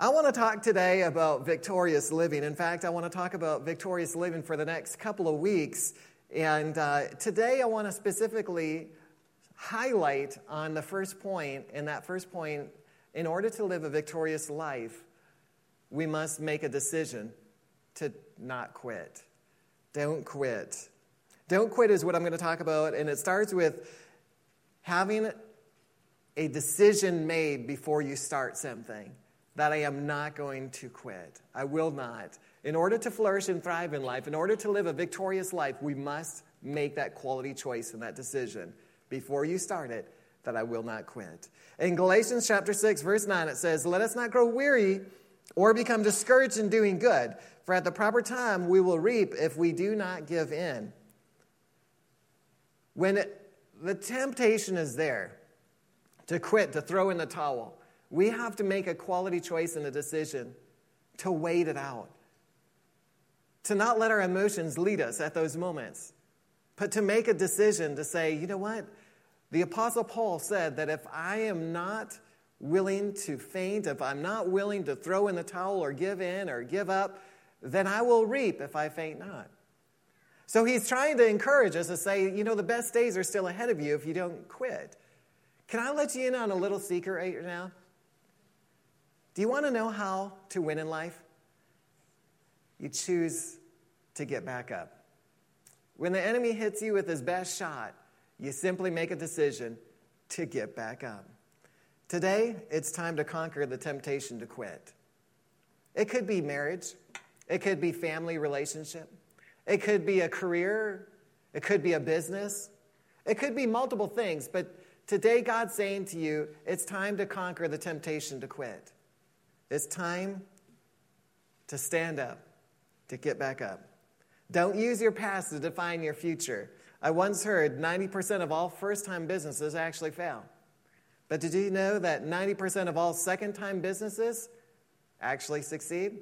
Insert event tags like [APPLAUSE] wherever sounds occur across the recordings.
I want to talk today about victorious living. In fact, I want to talk about victorious living for the next couple of weeks. And uh, today I want to specifically highlight on the first point. And that first point, in order to live a victorious life, we must make a decision to not quit. Don't quit. Don't quit is what I'm going to talk about. And it starts with having a decision made before you start something that I am not going to quit. I will not. In order to flourish and thrive in life, in order to live a victorious life, we must make that quality choice and that decision before you start it that I will not quit. In Galatians chapter 6 verse 9 it says, "Let us not grow weary or become discouraged in doing good, for at the proper time we will reap if we do not give in." When it, the temptation is there to quit, to throw in the towel, we have to make a quality choice and a decision to wait it out. To not let our emotions lead us at those moments, but to make a decision to say, you know what? The Apostle Paul said that if I am not willing to faint, if I'm not willing to throw in the towel or give in or give up, then I will reap if I faint not. So he's trying to encourage us to say, you know, the best days are still ahead of you if you don't quit. Can I let you in on a little secret right now? Do you want to know how to win in life? You choose to get back up. When the enemy hits you with his best shot, you simply make a decision to get back up. Today, it's time to conquer the temptation to quit. It could be marriage, it could be family relationship, it could be a career, it could be a business, it could be multiple things, but today God's saying to you, it's time to conquer the temptation to quit. It's time to stand up, to get back up. Don't use your past to define your future. I once heard 90% of all first time businesses actually fail. But did you know that 90% of all second time businesses actually succeed?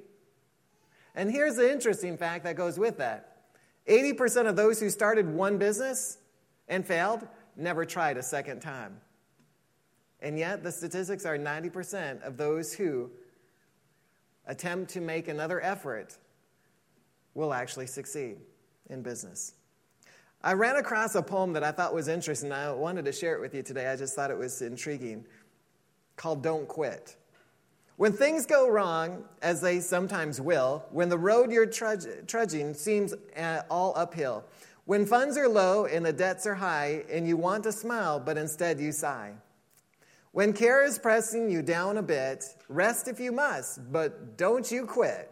And here's the interesting fact that goes with that 80% of those who started one business and failed never tried a second time. And yet, the statistics are 90% of those who attempt to make another effort will actually succeed in business. I ran across a poem that I thought was interesting. I wanted to share it with you today. I just thought it was intriguing, called Don't Quit. When things go wrong, as they sometimes will, when the road you're trudge- trudging seems uh, all uphill, when funds are low and the debts are high, and you want to smile, but instead you sigh. When care is pressing you down a bit, rest if you must, but don't you quit.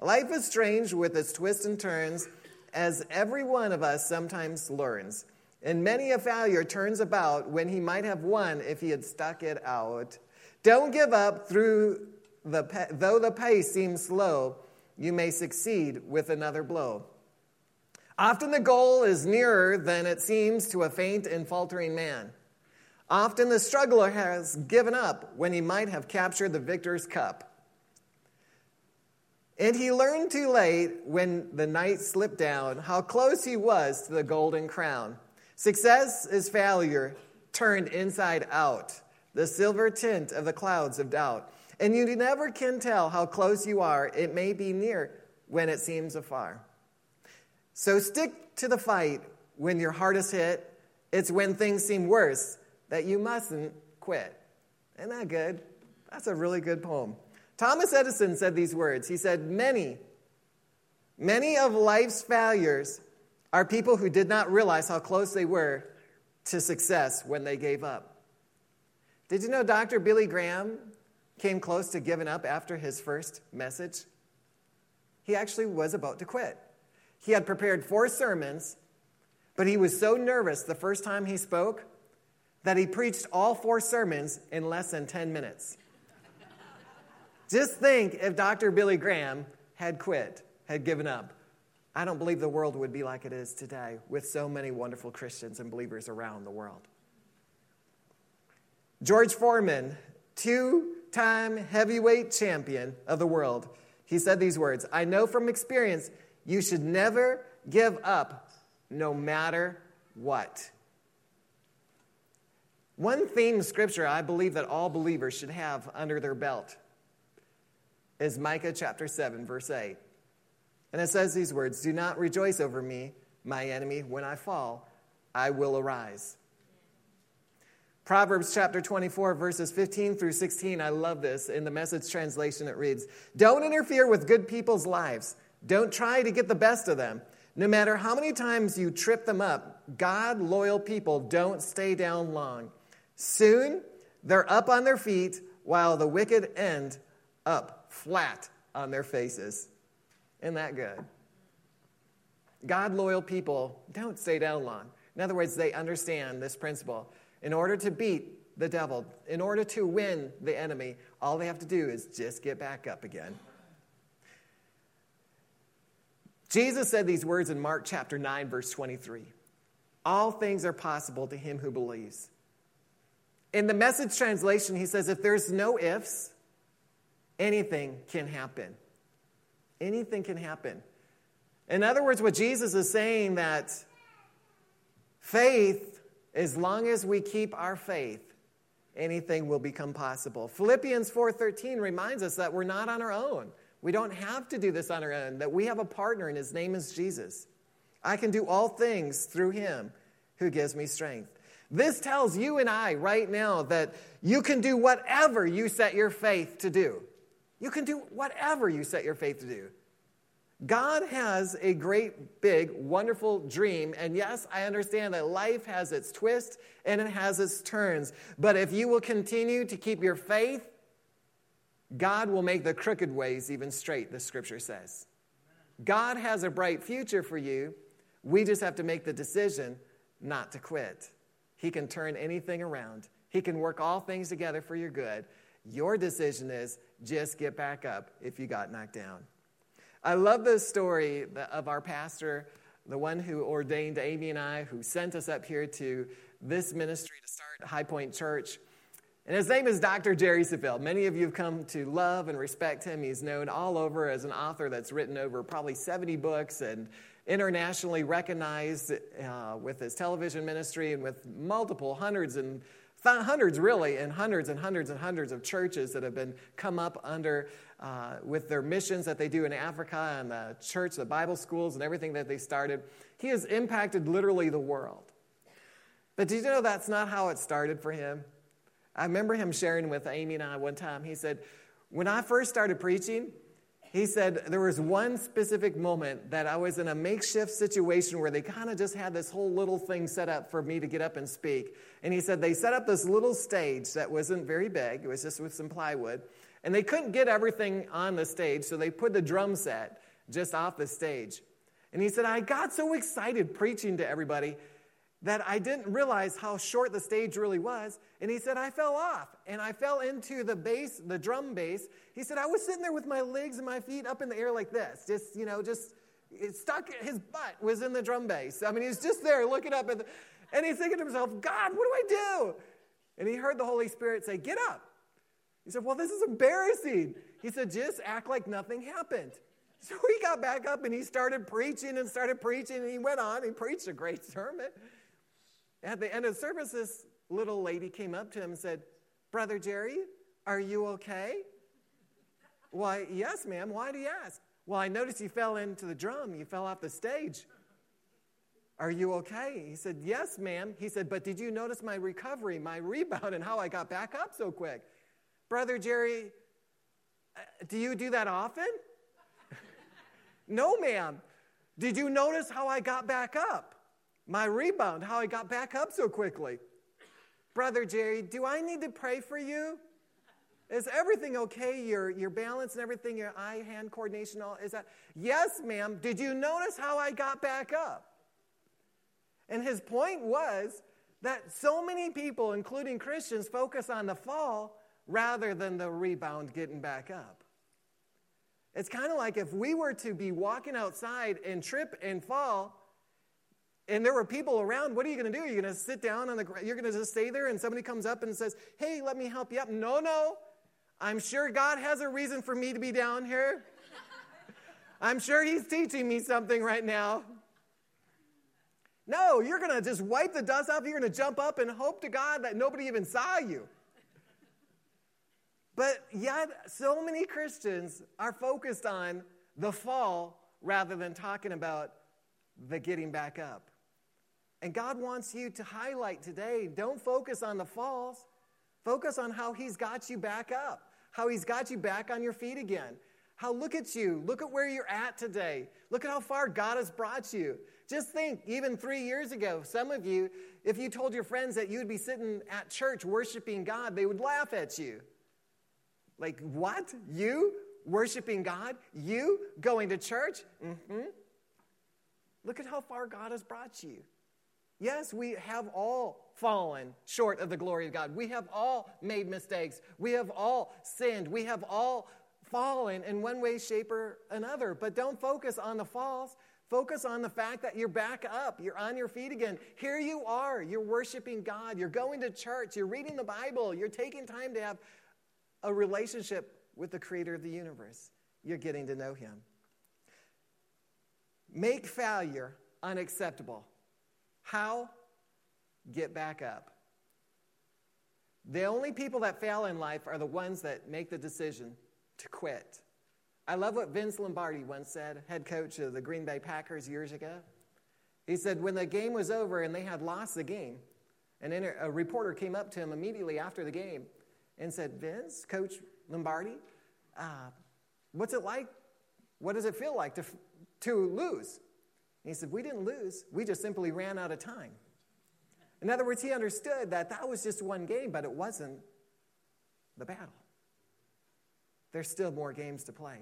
Life is strange with its twists and turns as every one of us sometimes learns. And many a failure turns about when he might have won if he had stuck it out. Don't give up through the though the pace seems slow, you may succeed with another blow. Often the goal is nearer than it seems to a faint and faltering man. Often the struggler has given up when he might have captured the victor's cup. And he learned too late when the night slipped down how close he was to the golden crown. Success is failure turned inside out, the silver tint of the clouds of doubt. And you never can tell how close you are. It may be near when it seems afar. So stick to the fight when your is hit. It's when things seem worse that you mustn't quit. Isn't that good? That's a really good poem. Thomas Edison said these words. He said, Many, many of life's failures are people who did not realize how close they were to success when they gave up. Did you know Dr. Billy Graham came close to giving up after his first message? He actually was about to quit. He had prepared four sermons, but he was so nervous the first time he spoke that he preached all four sermons in less than 10 minutes. Just think if Dr. Billy Graham had quit, had given up. I don't believe the world would be like it is today with so many wonderful Christians and believers around the world. George Foreman, two time heavyweight champion of the world, he said these words I know from experience you should never give up no matter what. One theme of Scripture I believe that all believers should have under their belt is Micah chapter 7, verse 8. And it says these words Do not rejoice over me, my enemy. When I fall, I will arise. Proverbs chapter 24, verses 15 through 16. I love this. In the message translation, it reads Don't interfere with good people's lives. Don't try to get the best of them. No matter how many times you trip them up, God loyal people don't stay down long. Soon, they're up on their feet, while the wicked end up flat on their faces. Isn't that good? God loyal people don't stay down long. In other words, they understand this principle. In order to beat the devil, in order to win the enemy, all they have to do is just get back up again. Jesus said these words in Mark chapter 9, verse 23 All things are possible to him who believes. In the message translation, he says, if there's no ifs, anything can happen. Anything can happen. In other words, what Jesus is saying that faith as long as we keep our faith, anything will become possible. Philippians 4:13 reminds us that we're not on our own. We don't have to do this on our own, that we have a partner and his name is Jesus. I can do all things through him who gives me strength. This tells you and I right now that you can do whatever you set your faith to do. You can do whatever you set your faith to do. God has a great, big, wonderful dream. And yes, I understand that life has its twists and it has its turns. But if you will continue to keep your faith, God will make the crooked ways even straight, the scripture says. God has a bright future for you. We just have to make the decision not to quit. He can turn anything around, He can work all things together for your good. Your decision is just get back up if you got knocked down. I love the story of our pastor, the one who ordained Amy and I, who sent us up here to this ministry to start High Point Church. And his name is Dr. Jerry Savelle. Many of you have come to love and respect him. He's known all over as an author that's written over probably 70 books and internationally recognized uh, with his television ministry and with multiple hundreds and hundreds really and hundreds and hundreds and hundreds of churches that have been come up under uh, with their missions that they do in africa and the church the bible schools and everything that they started. He has impacted literally the world. But did you know that's not how it started for him? I remember him sharing with amy and i one time. He said when i first started preaching he said there was one specific moment that I was in a makeshift situation where they kind of just had this whole little thing set up for me to get up and speak. And he said they set up this little stage that wasn't very big, it was just with some plywood. And they couldn't get everything on the stage, so they put the drum set just off the stage. And he said, I got so excited preaching to everybody that I didn't realize how short the stage really was. And he said, I fell off and I fell into the bass, the drum bass. He said, I was sitting there with my legs and my feet up in the air like this, just, you know, just stuck, his butt was in the drum bass. I mean, he was just there looking up at the, and he's thinking to himself, God, what do I do? And he heard the Holy Spirit say, Get up. He said, Well, this is embarrassing. He said, Just act like nothing happened. So he got back up and he started preaching and started preaching, and he went on. He preached a great sermon. At the end of the service, this little lady came up to him and said, Brother Jerry, are you okay? Why, yes, ma'am. Why do you ask? Well, I noticed you fell into the drum. You fell off the stage. Are you okay? He said, Yes, ma'am. He said, But did you notice my recovery, my rebound, and how I got back up so quick? Brother Jerry, uh, do you do that often? [LAUGHS] no, ma'am. Did you notice how I got back up? My rebound, how I got back up so quickly. Brother Jerry, do I need to pray for you? Is everything okay? Your, your balance and everything, your eye hand coordination, all is that? Yes, ma'am. Did you notice how I got back up? And his point was that so many people, including Christians, focus on the fall rather than the rebound getting back up. It's kind of like if we were to be walking outside and trip and fall, and there were people around, what are you going to do? Are You're going to sit down on the you're going to just stay there and somebody comes up and says, Hey, let me help you up. No, no. I'm sure God has a reason for me to be down here. [LAUGHS] I'm sure He's teaching me something right now. No, you're going to just wipe the dust off. You're going to jump up and hope to God that nobody even saw you. But yet, so many Christians are focused on the fall rather than talking about the getting back up. And God wants you to highlight today don't focus on the falls, focus on how He's got you back up, how He's got you back on your feet again. How look at you, look at where you're at today. Look at how far God has brought you. Just think, even three years ago, some of you, if you told your friends that you'd be sitting at church worshiping God, they would laugh at you. Like, what? You worshiping God? You going to church? Mm-hmm. Look at how far God has brought you. Yes, we have all fallen short of the glory of God. We have all made mistakes. We have all sinned. We have all fallen in one way, shape, or another. But don't focus on the falls. Focus on the fact that you're back up. You're on your feet again. Here you are. You're worshiping God. You're going to church. You're reading the Bible. You're taking time to have a relationship with the creator of the universe. You're getting to know him. Make failure unacceptable. How? Get back up. The only people that fail in life are the ones that make the decision to quit. I love what Vince Lombardi once said, head coach of the Green Bay Packers years ago. He said, when the game was over and they had lost the game, and then a reporter came up to him immediately after the game and said, Vince, Coach Lombardi, uh, what's it like? What does it feel like to, to lose? And he said, We didn't lose. We just simply ran out of time. In other words, he understood that that was just one game, but it wasn't the battle. There's still more games to play,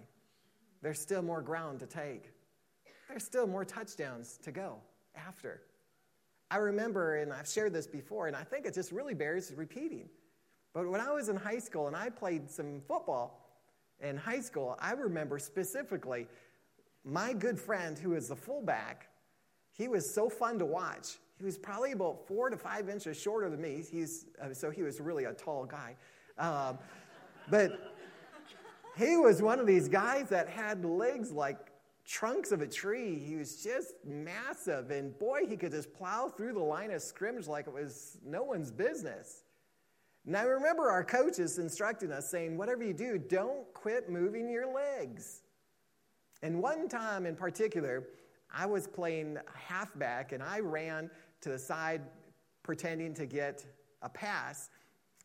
there's still more ground to take, there's still more touchdowns to go after. I remember, and I've shared this before, and I think it just really bears repeating. But when I was in high school and I played some football in high school, I remember specifically my good friend who was the fullback, he was so fun to watch. He was probably about four to five inches shorter than me. He's, uh, so he was really a tall guy. Um, but he was one of these guys that had legs like trunks of a tree. He was just massive. And boy, he could just plow through the line of scrimmage like it was no one's business. Now, remember our coaches instructing us, saying, whatever you do, don't quit moving your legs. And one time in particular, I was playing halfback and I ran to the side pretending to get a pass.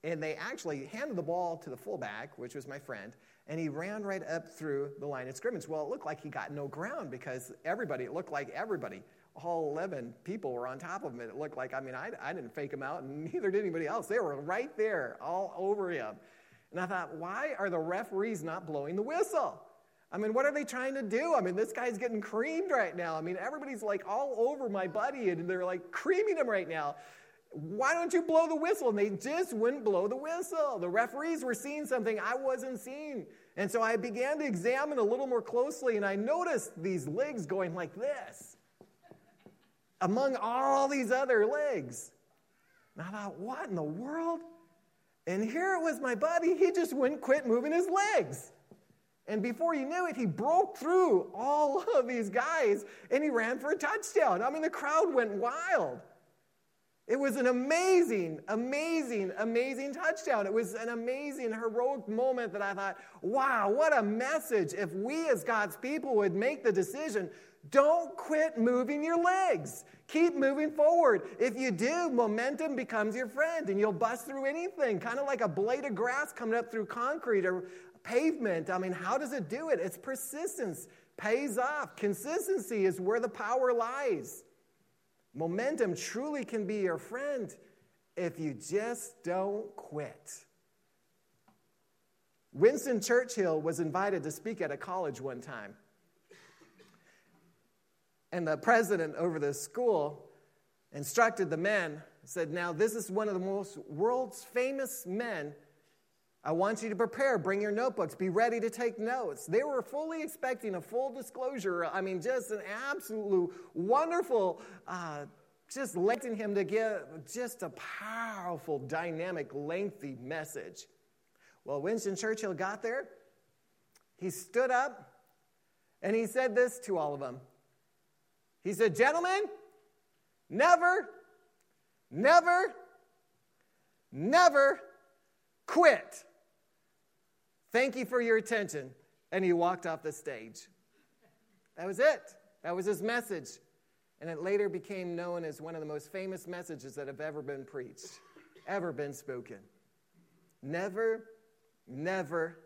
And they actually handed the ball to the fullback, which was my friend, and he ran right up through the line of scrimmage. Well, it looked like he got no ground because everybody, it looked like everybody all 11 people were on top of him. It looked like, I mean, I, I didn't fake him out, and [LAUGHS] neither did anybody else. They were right there, all over him. And I thought, why are the referees not blowing the whistle? I mean, what are they trying to do? I mean, this guy's getting creamed right now. I mean, everybody's like all over my buddy, and they're like creaming him right now. Why don't you blow the whistle? And they just wouldn't blow the whistle. The referees were seeing something I wasn't seeing. And so I began to examine a little more closely, and I noticed these legs going like this among all these other legs. And I thought, what in the world? And here it was my buddy, he just wouldn't quit moving his legs. And before you knew it, he broke through all [LAUGHS] of these guys and he ran for a touchdown. I mean, the crowd went wild. It was an amazing, amazing, amazing touchdown. It was an amazing, heroic moment that I thought, wow, what a message if we as God's people would make the decision don't quit moving your legs. Keep moving forward. If you do, momentum becomes your friend and you'll bust through anything, kind of like a blade of grass coming up through concrete or pavement. I mean, how does it do it? It's persistence, pays off. Consistency is where the power lies. Momentum truly can be your friend if you just don't quit. Winston Churchill was invited to speak at a college one time. And the president over the school instructed the men, said, Now, this is one of the most world's famous men. I want you to prepare, bring your notebooks, be ready to take notes. They were fully expecting a full disclosure. I mean, just an absolute wonderful, uh, just letting him to give just a powerful, dynamic, lengthy message. Well, Winston Churchill got there. He stood up and he said this to all of them he said, Gentlemen, never, never, never quit. Thank you for your attention. And he walked off the stage. That was it. That was his message. And it later became known as one of the most famous messages that have ever been preached, ever been spoken. Never, never,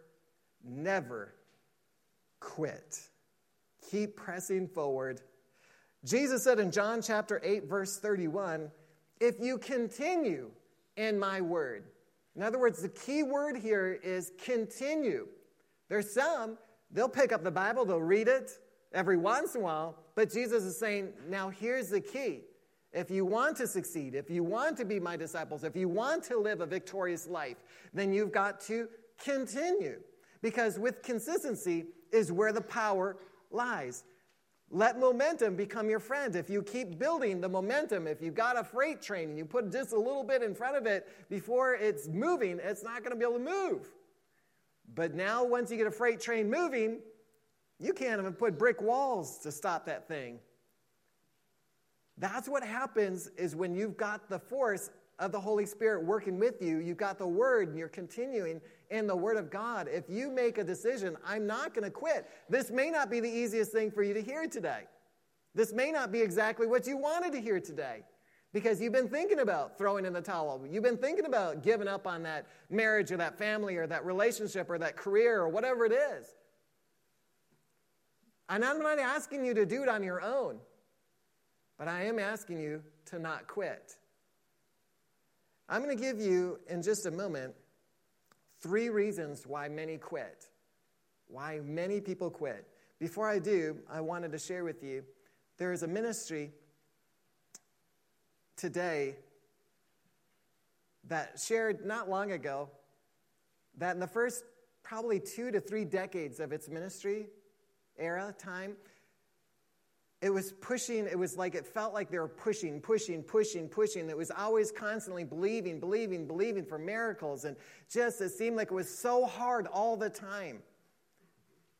never quit. Keep pressing forward. Jesus said in John chapter 8, verse 31, if you continue in my word. In other words, the key word here is continue. There's some, they'll pick up the Bible, they'll read it every once in a while, but Jesus is saying, now here's the key. If you want to succeed, if you want to be my disciples, if you want to live a victorious life, then you've got to continue. Because with consistency is where the power lies. Let momentum become your friend. If you keep building the momentum, if you've got a freight train and you put just a little bit in front of it before it's moving, it's not going to be able to move. But now, once you get a freight train moving, you can't even put brick walls to stop that thing. That's what happens is when you've got the force of the Holy Spirit working with you. You've got the Word and you're continuing in the Word of God. If you make a decision, I'm not going to quit, this may not be the easiest thing for you to hear today. This may not be exactly what you wanted to hear today because you've been thinking about throwing in the towel. You've been thinking about giving up on that marriage or that family or that relationship or that career or whatever it is. And I'm not asking you to do it on your own, but I am asking you to not quit. I'm going to give you, in just a moment, three reasons why many quit, why many people quit. Before I do, I wanted to share with you there is a ministry today that shared not long ago that in the first probably two to three decades of its ministry era time, it was pushing, it was like it felt like they were pushing, pushing, pushing, pushing. It was always constantly believing, believing, believing for miracles. And just it seemed like it was so hard all the time.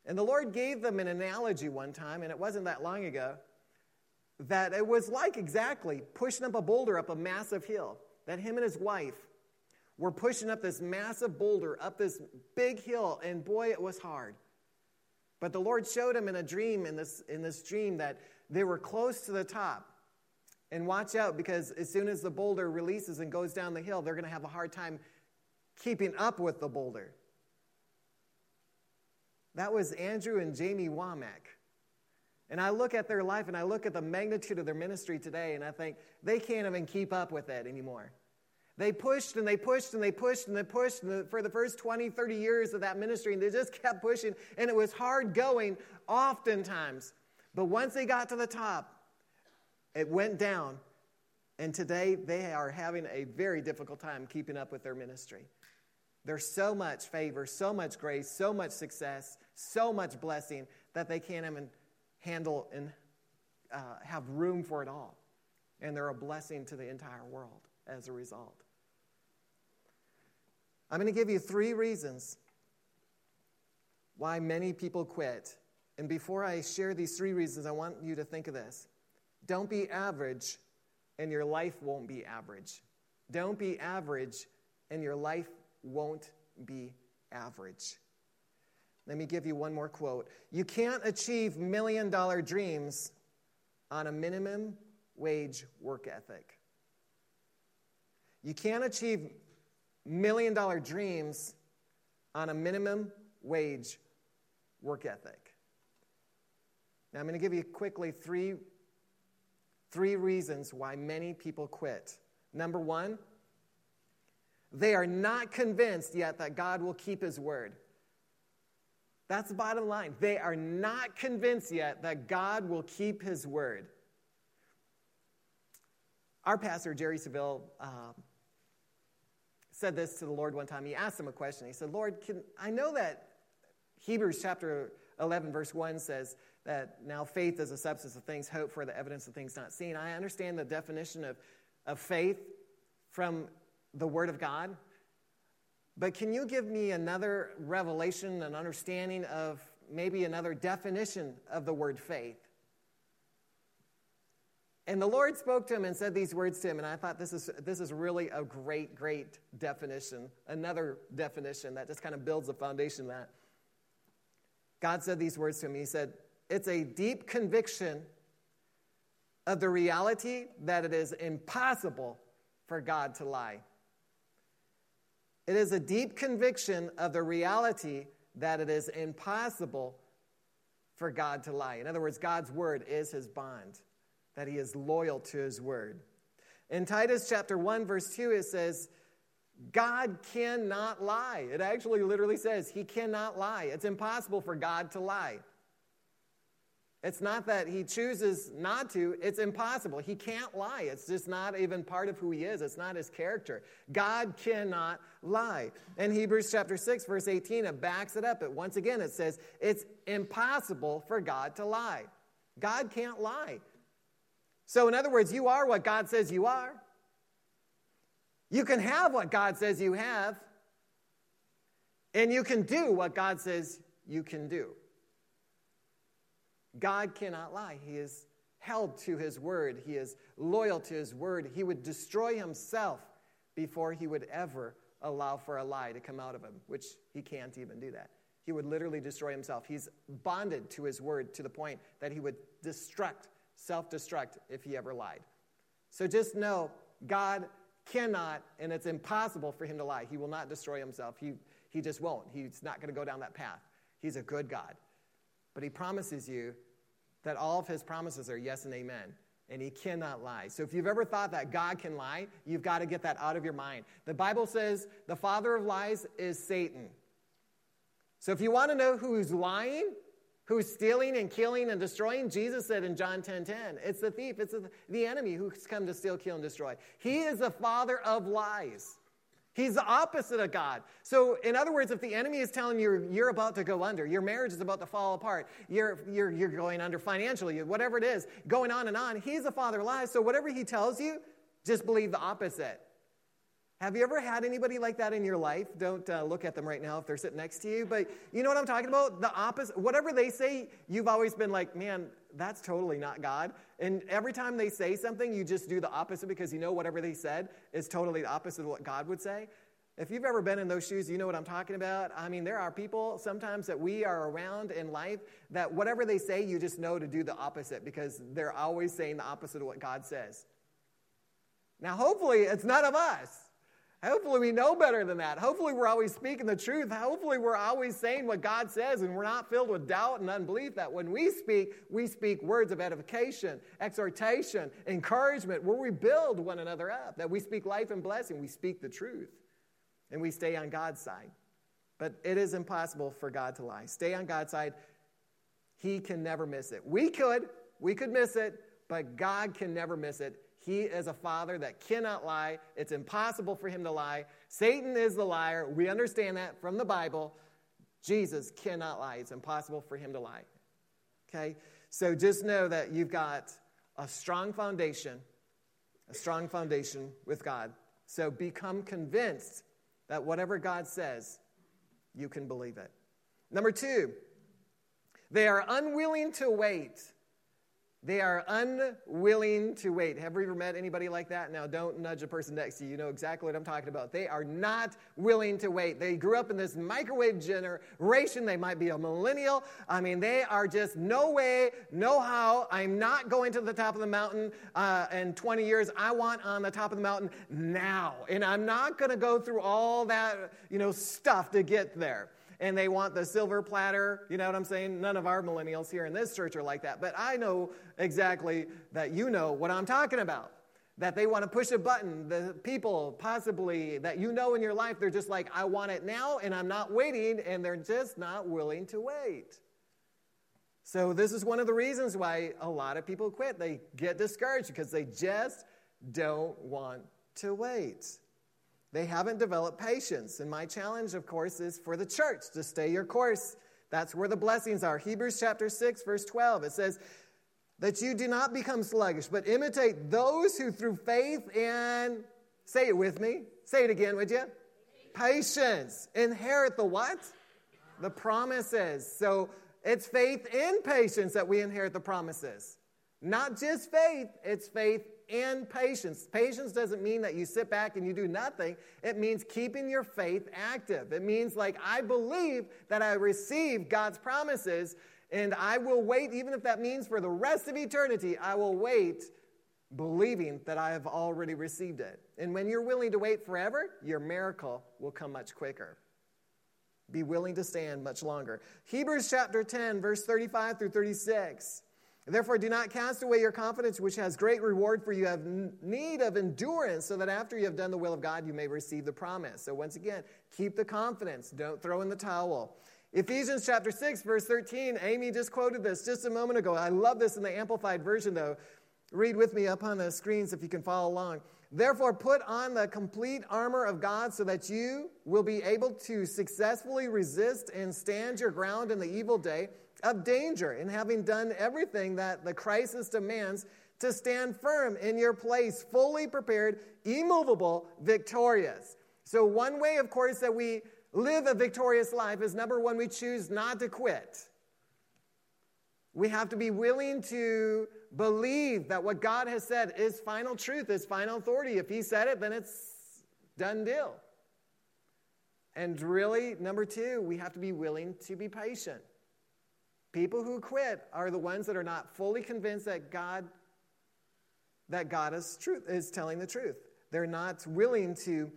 And the Lord gave them an analogy one time, and it wasn't that long ago, that it was like exactly pushing up a boulder up a massive hill. That him and his wife were pushing up this massive boulder up this big hill, and boy, it was hard. But the Lord showed him in a dream, in this, in this dream, that they were close to the top. And watch out because as soon as the boulder releases and goes down the hill, they're going to have a hard time keeping up with the boulder. That was Andrew and Jamie Wommack. And I look at their life and I look at the magnitude of their ministry today, and I think they can't even keep up with it anymore. They pushed and they pushed and they pushed and they pushed for the first 20, 30 years of that ministry, and they just [LAUGHS] kept pushing, and it was hard going oftentimes. But once they got to the top, it went down, and today they are having a very difficult time keeping up with their ministry. There's so much favor, so much grace, so much success, so much blessing that they can't even handle and uh, have room for it all. And they're a blessing to the entire world as a result. I'm going to give you three reasons why many people quit. And before I share these three reasons, I want you to think of this. Don't be average, and your life won't be average. Don't be average, and your life won't be average. Let me give you one more quote. You can't achieve million dollar dreams on a minimum wage work ethic. You can't achieve million dollar dreams on a minimum wage work ethic. Now, I'm going to give you quickly three, three reasons why many people quit. Number one, they are not convinced yet that God will keep his word. That's the bottom line. They are not convinced yet that God will keep his word. Our pastor, Jerry Savelle, uh, said this to the Lord one time. He asked him a question. He said, Lord, can, I know that Hebrews chapter 11, verse 1 says that now faith is a substance of things hoped for, the evidence of things not seen. I understand the definition of, of faith from the Word of God. But can you give me another revelation, an understanding of maybe another definition of the word faith? And the Lord spoke to him and said these words to him, and I thought this is, this is really a great, great definition, another definition that just kind of builds a foundation that. God said these words to him. He said, It's a deep conviction of the reality that it is impossible for God to lie. It is a deep conviction of the reality that it is impossible for God to lie. In other words, God's word is his bond, that he is loyal to his word. In Titus chapter 1, verse 2, it says, God cannot lie. It actually literally says he cannot lie. It's impossible for God to lie. It's not that he chooses not to, it's impossible. He can't lie. It's just not even part of who he is, it's not his character. God cannot lie. In Hebrews chapter 6, verse 18, it backs it up. But once again, it says it's impossible for God to lie. God can't lie. So, in other words, you are what God says you are. You can have what God says you have, and you can do what God says you can do. God cannot lie. He is held to his word, he is loyal to his word. He would destroy himself before he would ever allow for a lie to come out of him, which he can't even do that. He would literally destroy himself. He's bonded to his word to the point that he would destruct, self destruct, if he ever lied. So just know God cannot, and it's impossible for him to lie. He will not destroy himself. He, he just won't. He's not going to go down that path. He's a good God. But he promises you that all of his promises are yes and amen. And he cannot lie. So if you've ever thought that God can lie, you've got to get that out of your mind. The Bible says the father of lies is Satan. So if you want to know who's lying, who's stealing and killing and destroying, Jesus said in John 10 10, it's the thief, it's the enemy who's come to steal, kill, and destroy. He is the father of lies. He's the opposite of God. So, in other words, if the enemy is telling you you're about to go under, your marriage is about to fall apart, you're, you're, you're going under financially, whatever it is, going on and on, he's the father of lies. So, whatever he tells you, just believe the opposite. Have you ever had anybody like that in your life? Don't uh, look at them right now if they're sitting next to you, but you know what I'm talking about? The opposite. Whatever they say, you've always been like, man, that's totally not God. And every time they say something, you just do the opposite because you know whatever they said is totally the opposite of what God would say. If you've ever been in those shoes, you know what I'm talking about. I mean, there are people sometimes that we are around in life that whatever they say, you just know to do the opposite because they're always saying the opposite of what God says. Now, hopefully, it's none of us. Hopefully, we know better than that. Hopefully, we're always speaking the truth. Hopefully, we're always saying what God says and we're not filled with doubt and unbelief. That when we speak, we speak words of edification, exhortation, encouragement, where we build one another up. That we speak life and blessing. We speak the truth and we stay on God's side. But it is impossible for God to lie. Stay on God's side. He can never miss it. We could, we could miss it, but God can never miss it. He is a father that cannot lie. It's impossible for him to lie. Satan is the liar. We understand that from the Bible. Jesus cannot lie. It's impossible for him to lie. Okay? So just know that you've got a strong foundation, a strong foundation with God. So become convinced that whatever God says, you can believe it. Number two, they are unwilling to wait they are unwilling to wait. Have you ever met anybody like that? Now, don't nudge a person next to you. You know exactly what I'm talking about. They are not willing to wait. They grew up in this microwave generation. They might be a millennial. I mean, they are just no way, no how. I'm not going to the top of the mountain uh, in 20 years. I want on the top of the mountain now. And I'm not going to go through all that, you know, stuff to get there and they want the silver platter. You know what I'm saying? None of our millennials here in this church are like that. But I know exactly that you know what I'm talking about. That they want to push a button. The people, possibly, that you know in your life, they're just like, I want it now and I'm not waiting, and they're just not willing to wait. So, this is one of the reasons why a lot of people quit. They get discouraged because they just don't want to wait. They haven't developed patience. And my challenge, of course, is for the church to stay your course. That's where the blessings are. Hebrews chapter 6, verse 12, it says, that you do not become sluggish, but imitate those who through faith and, say it with me, say it again, would you? Patience. Inherit the what? The promises. So it's faith in patience that we inherit the promises. Not just faith, it's faith and patience. Patience doesn't mean that you sit back and you do nothing. It means keeping your faith active. It means, like, I believe that I receive God's promises, and I will wait, even if that means for the rest of eternity, I will wait believing that I have already received it. And when you're willing to wait forever, your miracle will come much quicker. Be willing to stand much longer. Hebrews chapter 10, verse 35 through 36. Therefore, do not cast away your confidence, which has great reward, for you have need of endurance, so that after you have done the will of God, you may receive the promise. So, once again, keep the confidence. Don't throw in the towel. Ephesians chapter 6, verse 13. Amy just quoted this just a moment ago. I love this in the Amplified Version, though. Read with me up on the screens if you can follow along. Therefore, put on the complete armor of God so that you will be able to successfully resist and stand your ground in the evil day of danger, and having done everything that the crisis demands, to stand firm in your place, fully prepared, immovable, victorious. So, one way, of course, that we live a victorious life is number one, we choose not to quit. We have to be willing to believe that what God has said is final truth, is final authority. If He said it, then it's done deal. And really, number two, we have to be willing to be patient. People who quit are the ones that are not fully convinced that God that God is truth is telling the truth. They're not willing to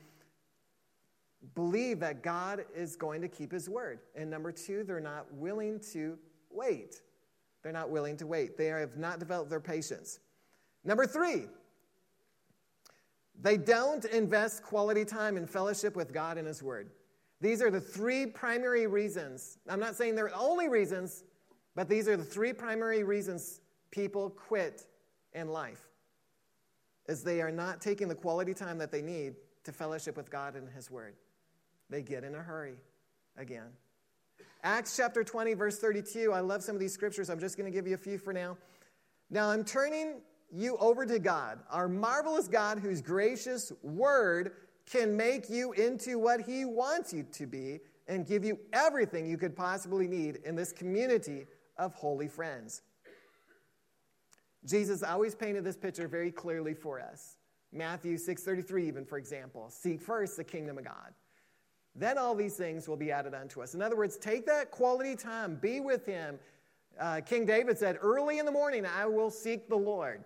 believe that God is going to keep his word. And number 2, they're not willing to wait. They're not willing to wait. They have not developed their patience. Number 3, they don't invest quality time in fellowship with God and his word. These are the three primary reasons. I'm not saying they're the only reasons, but these are the three primary reasons people quit in life. Is they are not taking the quality time that they need to fellowship with God and his word. They get in a hurry again. Acts chapter 20 verse 32. I love some of these scriptures. I'm just going to give you a few for now. Now I'm turning you over to God, our marvelous God whose gracious word can make you into what he wants you to be and give you everything you could possibly need in this community of holy friends. Jesus always painted this picture very clearly for us. Matthew 6:33 even for example, seek first the kingdom of God. Then all these things will be added unto us. In other words, take that quality time, be with him. Uh, King David said, Early in the morning I will seek the Lord.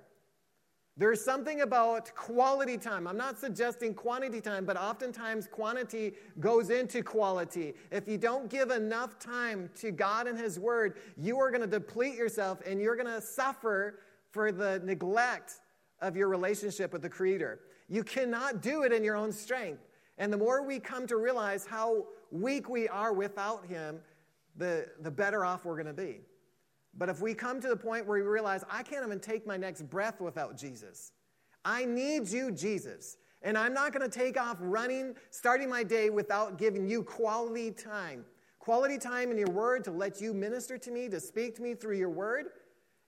There's something about quality time. I'm not suggesting quantity time, but oftentimes quantity goes into quality. If you don't give enough time to God and His Word, you are going to deplete yourself and you're going to suffer for the neglect of your relationship with the Creator. You cannot do it in your own strength. And the more we come to realize how weak we are without Him, the, the better off we're going to be. But if we come to the point where we realize, I can't even take my next breath without Jesus, I need you, Jesus. And I'm not going to take off running, starting my day without giving you quality time. Quality time in your word to let you minister to me, to speak to me through your word,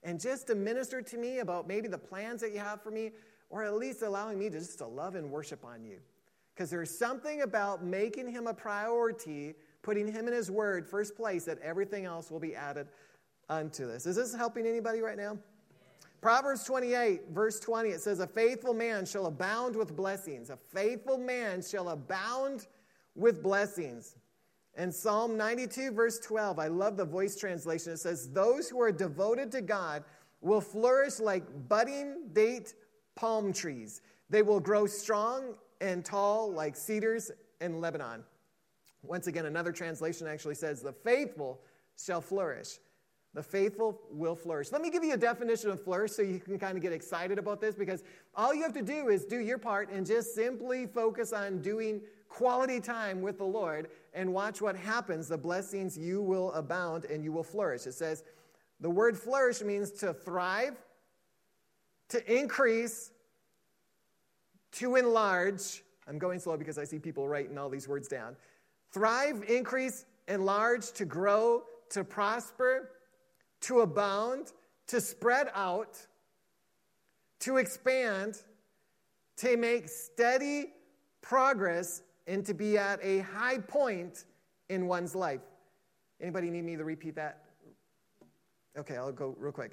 and just to minister to me about maybe the plans that you have for me, or at least allowing me to just to love and worship on you. Because there's something about making him a priority, putting him in his word first place, that everything else will be added unto this. Is this helping anybody right now? Proverbs 28, verse 20, it says, A faithful man shall abound with blessings. A faithful man shall abound with blessings. And Psalm 92, verse 12, I love the voice translation. It says, Those who are devoted to God will flourish like budding date palm trees. They will grow strong and tall like cedars in Lebanon. Once again, another translation actually says, The faithful shall flourish. The faithful will flourish. Let me give you a definition of flourish so you can kind of get excited about this because all you have to do is do your part and just simply focus on doing quality time with the Lord and watch what happens. The blessings you will abound and you will flourish. It says the word flourish means to thrive, to increase, to enlarge. I'm going slow because I see people writing all these words down. Thrive, increase, enlarge, to grow, to prosper to abound, to spread out, to expand, to make steady progress, and to be at a high point in one's life. Anybody need me to repeat that? Okay, I'll go real quick.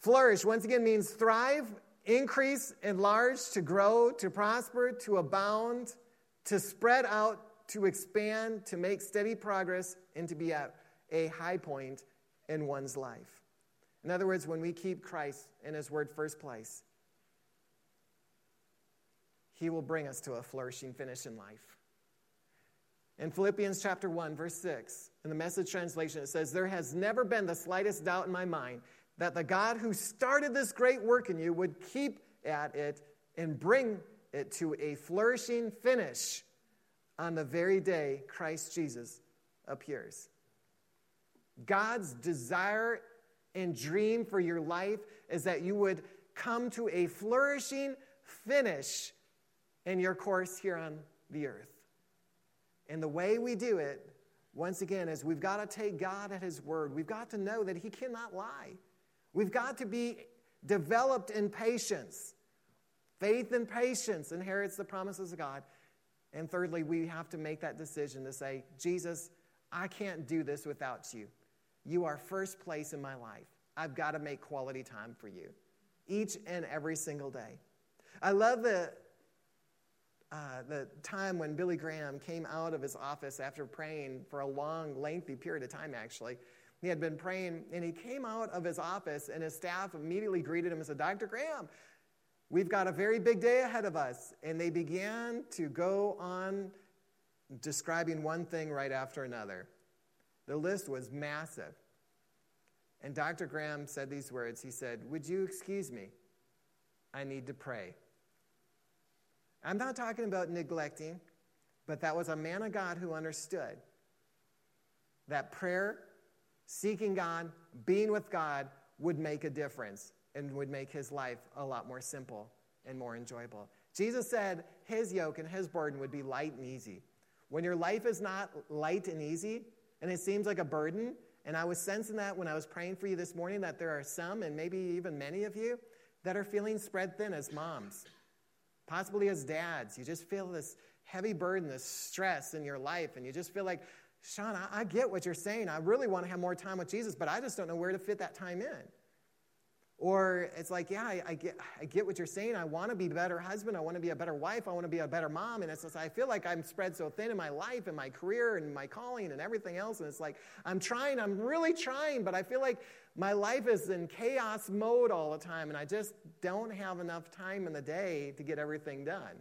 Flourish, once again, means thrive, increase, enlarge, to grow, to prosper, to abound, to spread out, to expand, to make steady progress, and to be at a high point in one's life. In other words, when we keep Christ in His Word first place, He will bring us to a flourishing finish in life. In Philippians chapter 1, verse 6, in the message translation, it says, There has never been the slightest doubt in my mind that the God who started this great work in you would keep at it and bring it to a flourishing finish on the very day Christ Jesus appears. God's desire and dream for your life is that you would come to a flourishing finish in your course here on the earth. And the way we do it, once again, is we've got to take God at His word. We've got to know that He cannot lie. We've got to be developed in patience. Faith and patience inherits the promises of God. And thirdly, we have to make that decision to say, Jesus, I can't do this without you. You are first place in my life. I've got to make quality time for you each and every single day. I love the, uh, the time when Billy Graham came out of his office after praying for a long, lengthy period of time, actually. He had been praying, and he came out of his office, and his staff immediately greeted him and said, Dr. Graham, we've got a very big day ahead of us. And they began to go on describing one thing right after another. The list was massive. And Dr. Graham said these words He said, Would you excuse me? I need to pray. I'm not talking about neglecting, but that was a man of God who understood that prayer seeking God, being with God would make a difference and would make his life a lot more simple and more enjoyable. Jesus said his yoke and his burden would be light and easy. When your life is not light and easy and it seems like a burden, and I was sensing that when I was praying for you this morning that there are some, and maybe even many of you, that are feeling spread thin as moms, possibly as dads. You just feel this heavy burden, this stress in your life, and you just feel like Sean, I, I get what you're saying. I really want to have more time with Jesus, but I just don't know where to fit that time in. Or it's like, yeah, I, I, get, I get what you're saying. I want to be a better husband. I want to be a better wife. I want to be a better mom. And it's just, I feel like I'm spread so thin in my life and my career and my calling and everything else. And it's like, I'm trying, I'm really trying, but I feel like my life is in chaos mode all the time. And I just don't have enough time in the day to get everything done.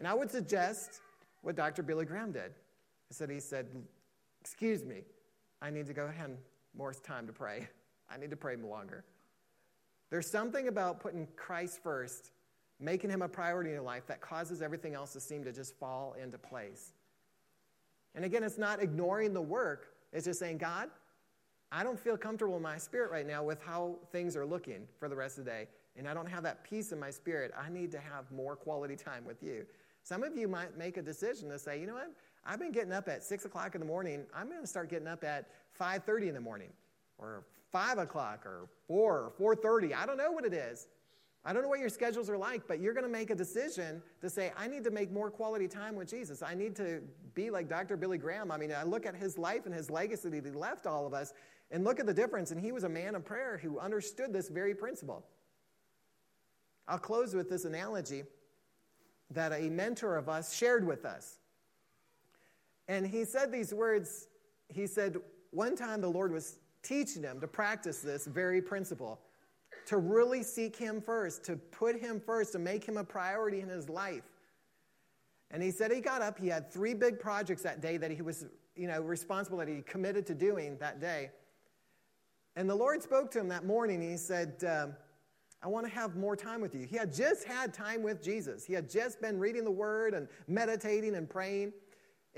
And I would suggest what Dr. Billy Graham did. I said, he said, excuse me, I need to go ahead and more time to pray. I need to pray longer. There's something about putting Christ first, making him a priority in your life that causes everything else to seem to just fall into place. And again, it's not ignoring the work, it's just saying, God, I don't feel comfortable in my spirit right now with how things are looking for the rest of the day. And I don't have that peace in my spirit. I need to have more quality time with you. Some of you might make a decision to say, you know what? I've been getting up at 6 o'clock in the morning. I'm going to start getting up at 5.30 in the morning or 5 o'clock or 4 or 4.30. I don't know what it is. I don't know what your schedules are like, but you're going to make a decision to say, I need to make more quality time with Jesus. I need to be like Dr. Billy Graham. I mean, I look at his life and his legacy that he left all of us and look at the difference. And he was a man of prayer who understood this very principle. I'll close with this analogy that a mentor of us shared with us. And he said these words. He said, one time the Lord was teaching him to practice this very principle, to really seek him first, to put him first, to make him a priority in his life. And he said he got up, he had three big projects that day that he was, you know, responsible that he committed to doing that day. And the Lord spoke to him that morning. he said, um, I want to have more time with you. He had just had time with Jesus. He had just been reading the word and meditating and praying.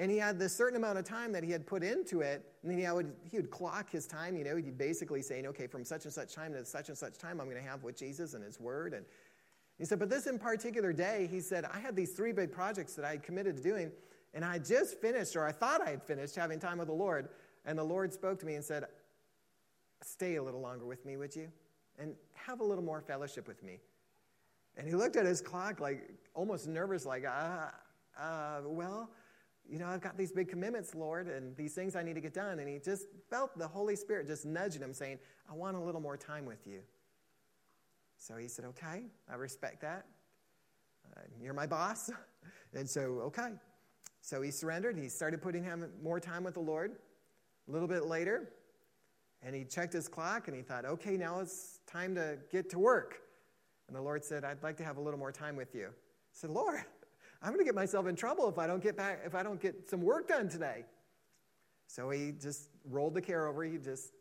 And he had this certain amount of time that he had put into it. And then he would, he would clock his time, you know, he'd basically saying, okay, from such and such time to such and such time, I'm going to have with Jesus and his word. And he said, but this in particular day, he said, I had these three big projects that I had committed to doing. And I just finished, or I thought I had finished having time with the Lord. And the Lord spoke to me and said, stay a little longer with me, would you? And have a little more fellowship with me. And he looked at his clock like almost nervous, like, uh, uh, well, you know, I've got these big commitments, Lord, and these things I need to get done. And he just felt the Holy Spirit just nudging him, saying, I want a little more time with you. So he said, Okay, I respect that. Uh, you're my boss. [LAUGHS] and so, okay. So he surrendered. He started putting him more time with the Lord. A little bit later, and he checked his clock and he thought, okay, now it's time to get to work. And the Lord said, I'd like to have a little more time with you. I said, Lord, I'm going to get myself in trouble if I don't get back, if I don't get some work done today. So he just rolled the care over. He just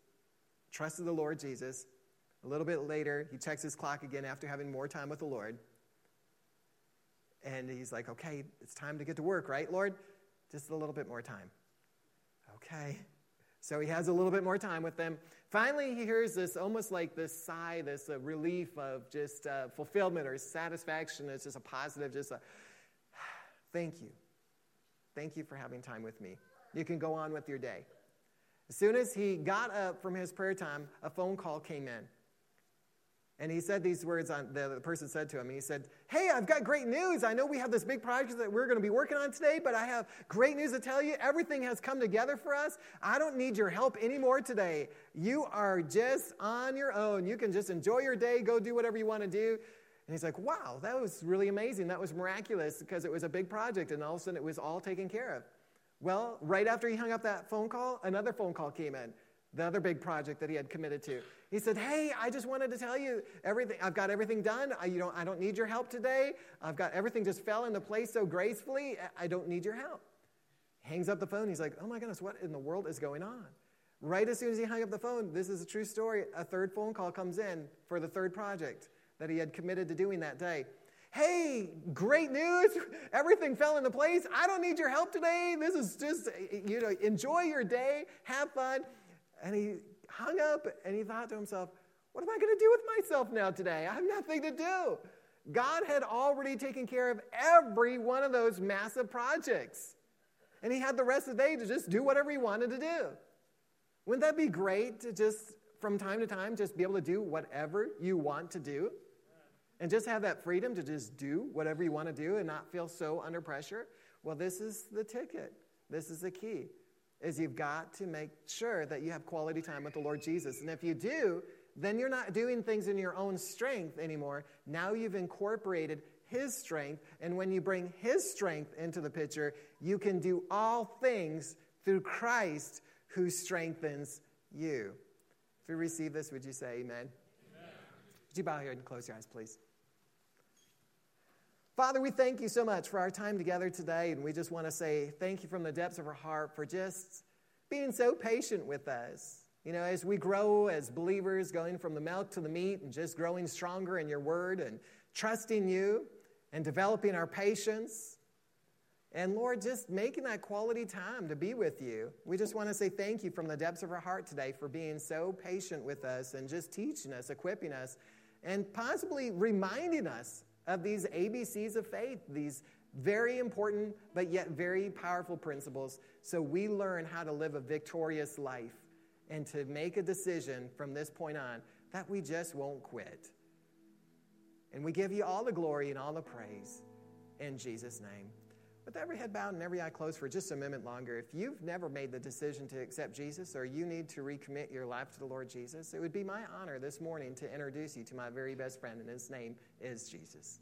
trusted the Lord Jesus. A little bit later, he checks his clock again after having more time with the Lord. And he's like, okay, it's time to get to work, right, Lord? Just a little bit more time. Okay. So he has a little bit more time with them. Finally, he hears this almost like this sigh, this uh, relief of just uh, fulfillment or satisfaction. It's just a positive, just a thank you. Thank you for having time with me. You can go on with your day. As soon as he got up from his prayer time, a phone call came in. And he said these words on the, the person said to him, he said, Hey, I've got great news. I know we have this big project that we're going to be working on today, but I have great news to tell you. Everything has come together for us. I don't need your help anymore today. You are just on your own. You can just enjoy your day, go do whatever you want to do. And he's like, Wow, that was really amazing. That was miraculous because it was a big project, and all of a sudden it was all taken care of. Well, right after he hung up that phone call, another phone call came in the other big project that he had committed to. He said, Hey, I just wanted to tell you everything. I've got everything done. I, you know, I don't need your help today. I've got everything just fell into place so gracefully. I don't need your help. Hangs up the phone. He's like, Oh my goodness, what in the world is going on? Right as soon as he hung up the phone, this is a true story. A third phone call comes in for the third project that he had committed to doing that day. Hey, great news. [LAUGHS] Everything fell into place. I don't need your help today. This is just, you know, enjoy your day, have fun. And he hung up and he thought to himself, What am I going to do with myself now today? I have nothing to do. God had already taken care of every one of those massive projects. And he had the rest of the day to just do whatever he wanted to do. Wouldn't that be great to just, from time to time, just be able to do whatever you want to do? And just have that freedom to just do whatever you want to do and not feel so under pressure? Well, this is the ticket. This is the key is you've got to make sure that you have quality time with the Lord Jesus. And if you do, then you're not doing things in your own strength anymore. Now you've incorporated His strength. And when you bring His strength into the picture, you can do all things through Christ who strengthens you. If you receive this, would you say amen? amen. Would you bow here and close your eyes, please? Father, we thank you so much for our time together today, and we just want to say thank you from the depths of our heart for just being so patient with us. You know, as we grow as believers, going from the milk to the meat, and just growing stronger in your word and trusting you and developing our patience. And Lord, just making that quality time to be with you. We just want to say thank you from the depths of our heart today for being so patient with us and just teaching us, equipping us, and possibly reminding us of these ABCs of faith, these very important but yet very powerful principles, so we learn how to live a victorious life and to make a decision from this point on that we just won't quit. And we give you all the glory and all the praise in Jesus' name. With every head bowed and every eye closed for just a minute longer, if you've never made the decision to accept Jesus or you need to recommit your life to the Lord Jesus, it would be my honor this morning to introduce you to my very best friend, and his name is Jesus.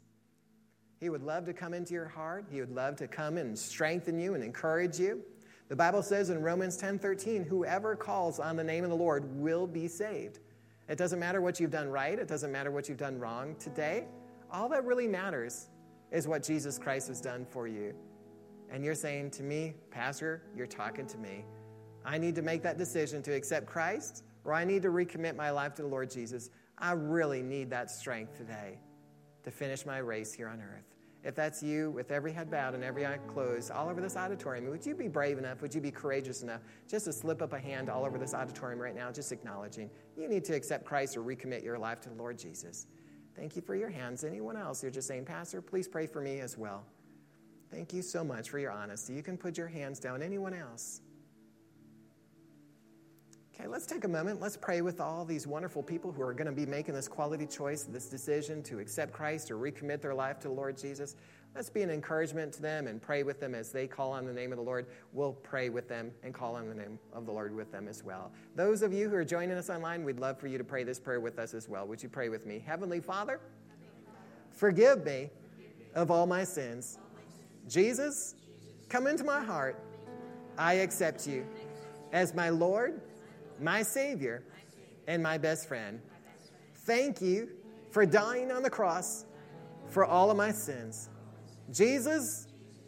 He would love to come into your heart. He would love to come and strengthen you and encourage you. The Bible says in Romans 10:13, whoever calls on the name of the Lord will be saved. It doesn't matter what you've done right, it doesn't matter what you've done wrong today. All that really matters is what Jesus Christ has done for you and you're saying to me, Pastor, you're talking to me. I need to make that decision to accept Christ or I need to recommit my life to the Lord Jesus. I really need that strength today to finish my race here on earth. If that's you, with every head bowed and every eye closed, all over this auditorium, would you be brave enough? Would you be courageous enough just to slip up a hand all over this auditorium right now, just acknowledging you need to accept Christ or recommit your life to the Lord Jesus? Thank you for your hands. Anyone else you're just saying, Pastor, please pray for me as well. Thank you so much for your honesty. You can put your hands down. Anyone else? Okay, let's take a moment. Let's pray with all these wonderful people who are going to be making this quality choice, this decision to accept Christ or recommit their life to the Lord Jesus. Let's be an encouragement to them and pray with them as they call on the name of the Lord. We'll pray with them and call on the name of the Lord with them as well. Those of you who are joining us online, we'd love for you to pray this prayer with us as well. Would you pray with me? Heavenly Father, forgive me of all my sins. Jesus, come into my heart. I accept you as my Lord my Savior, and my best friend. Thank you for dying on the cross for all of my sins. Jesus,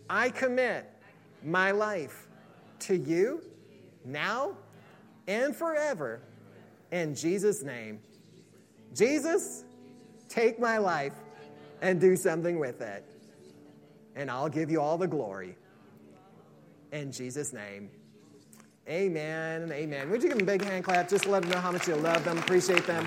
I commit my life to you now and forever in Jesus' name. Jesus, take my life and do something with it. And I'll give you all the glory. In Jesus' name. Amen amen. Would you give them a big hand clap? Just let them know how much you love them, appreciate them.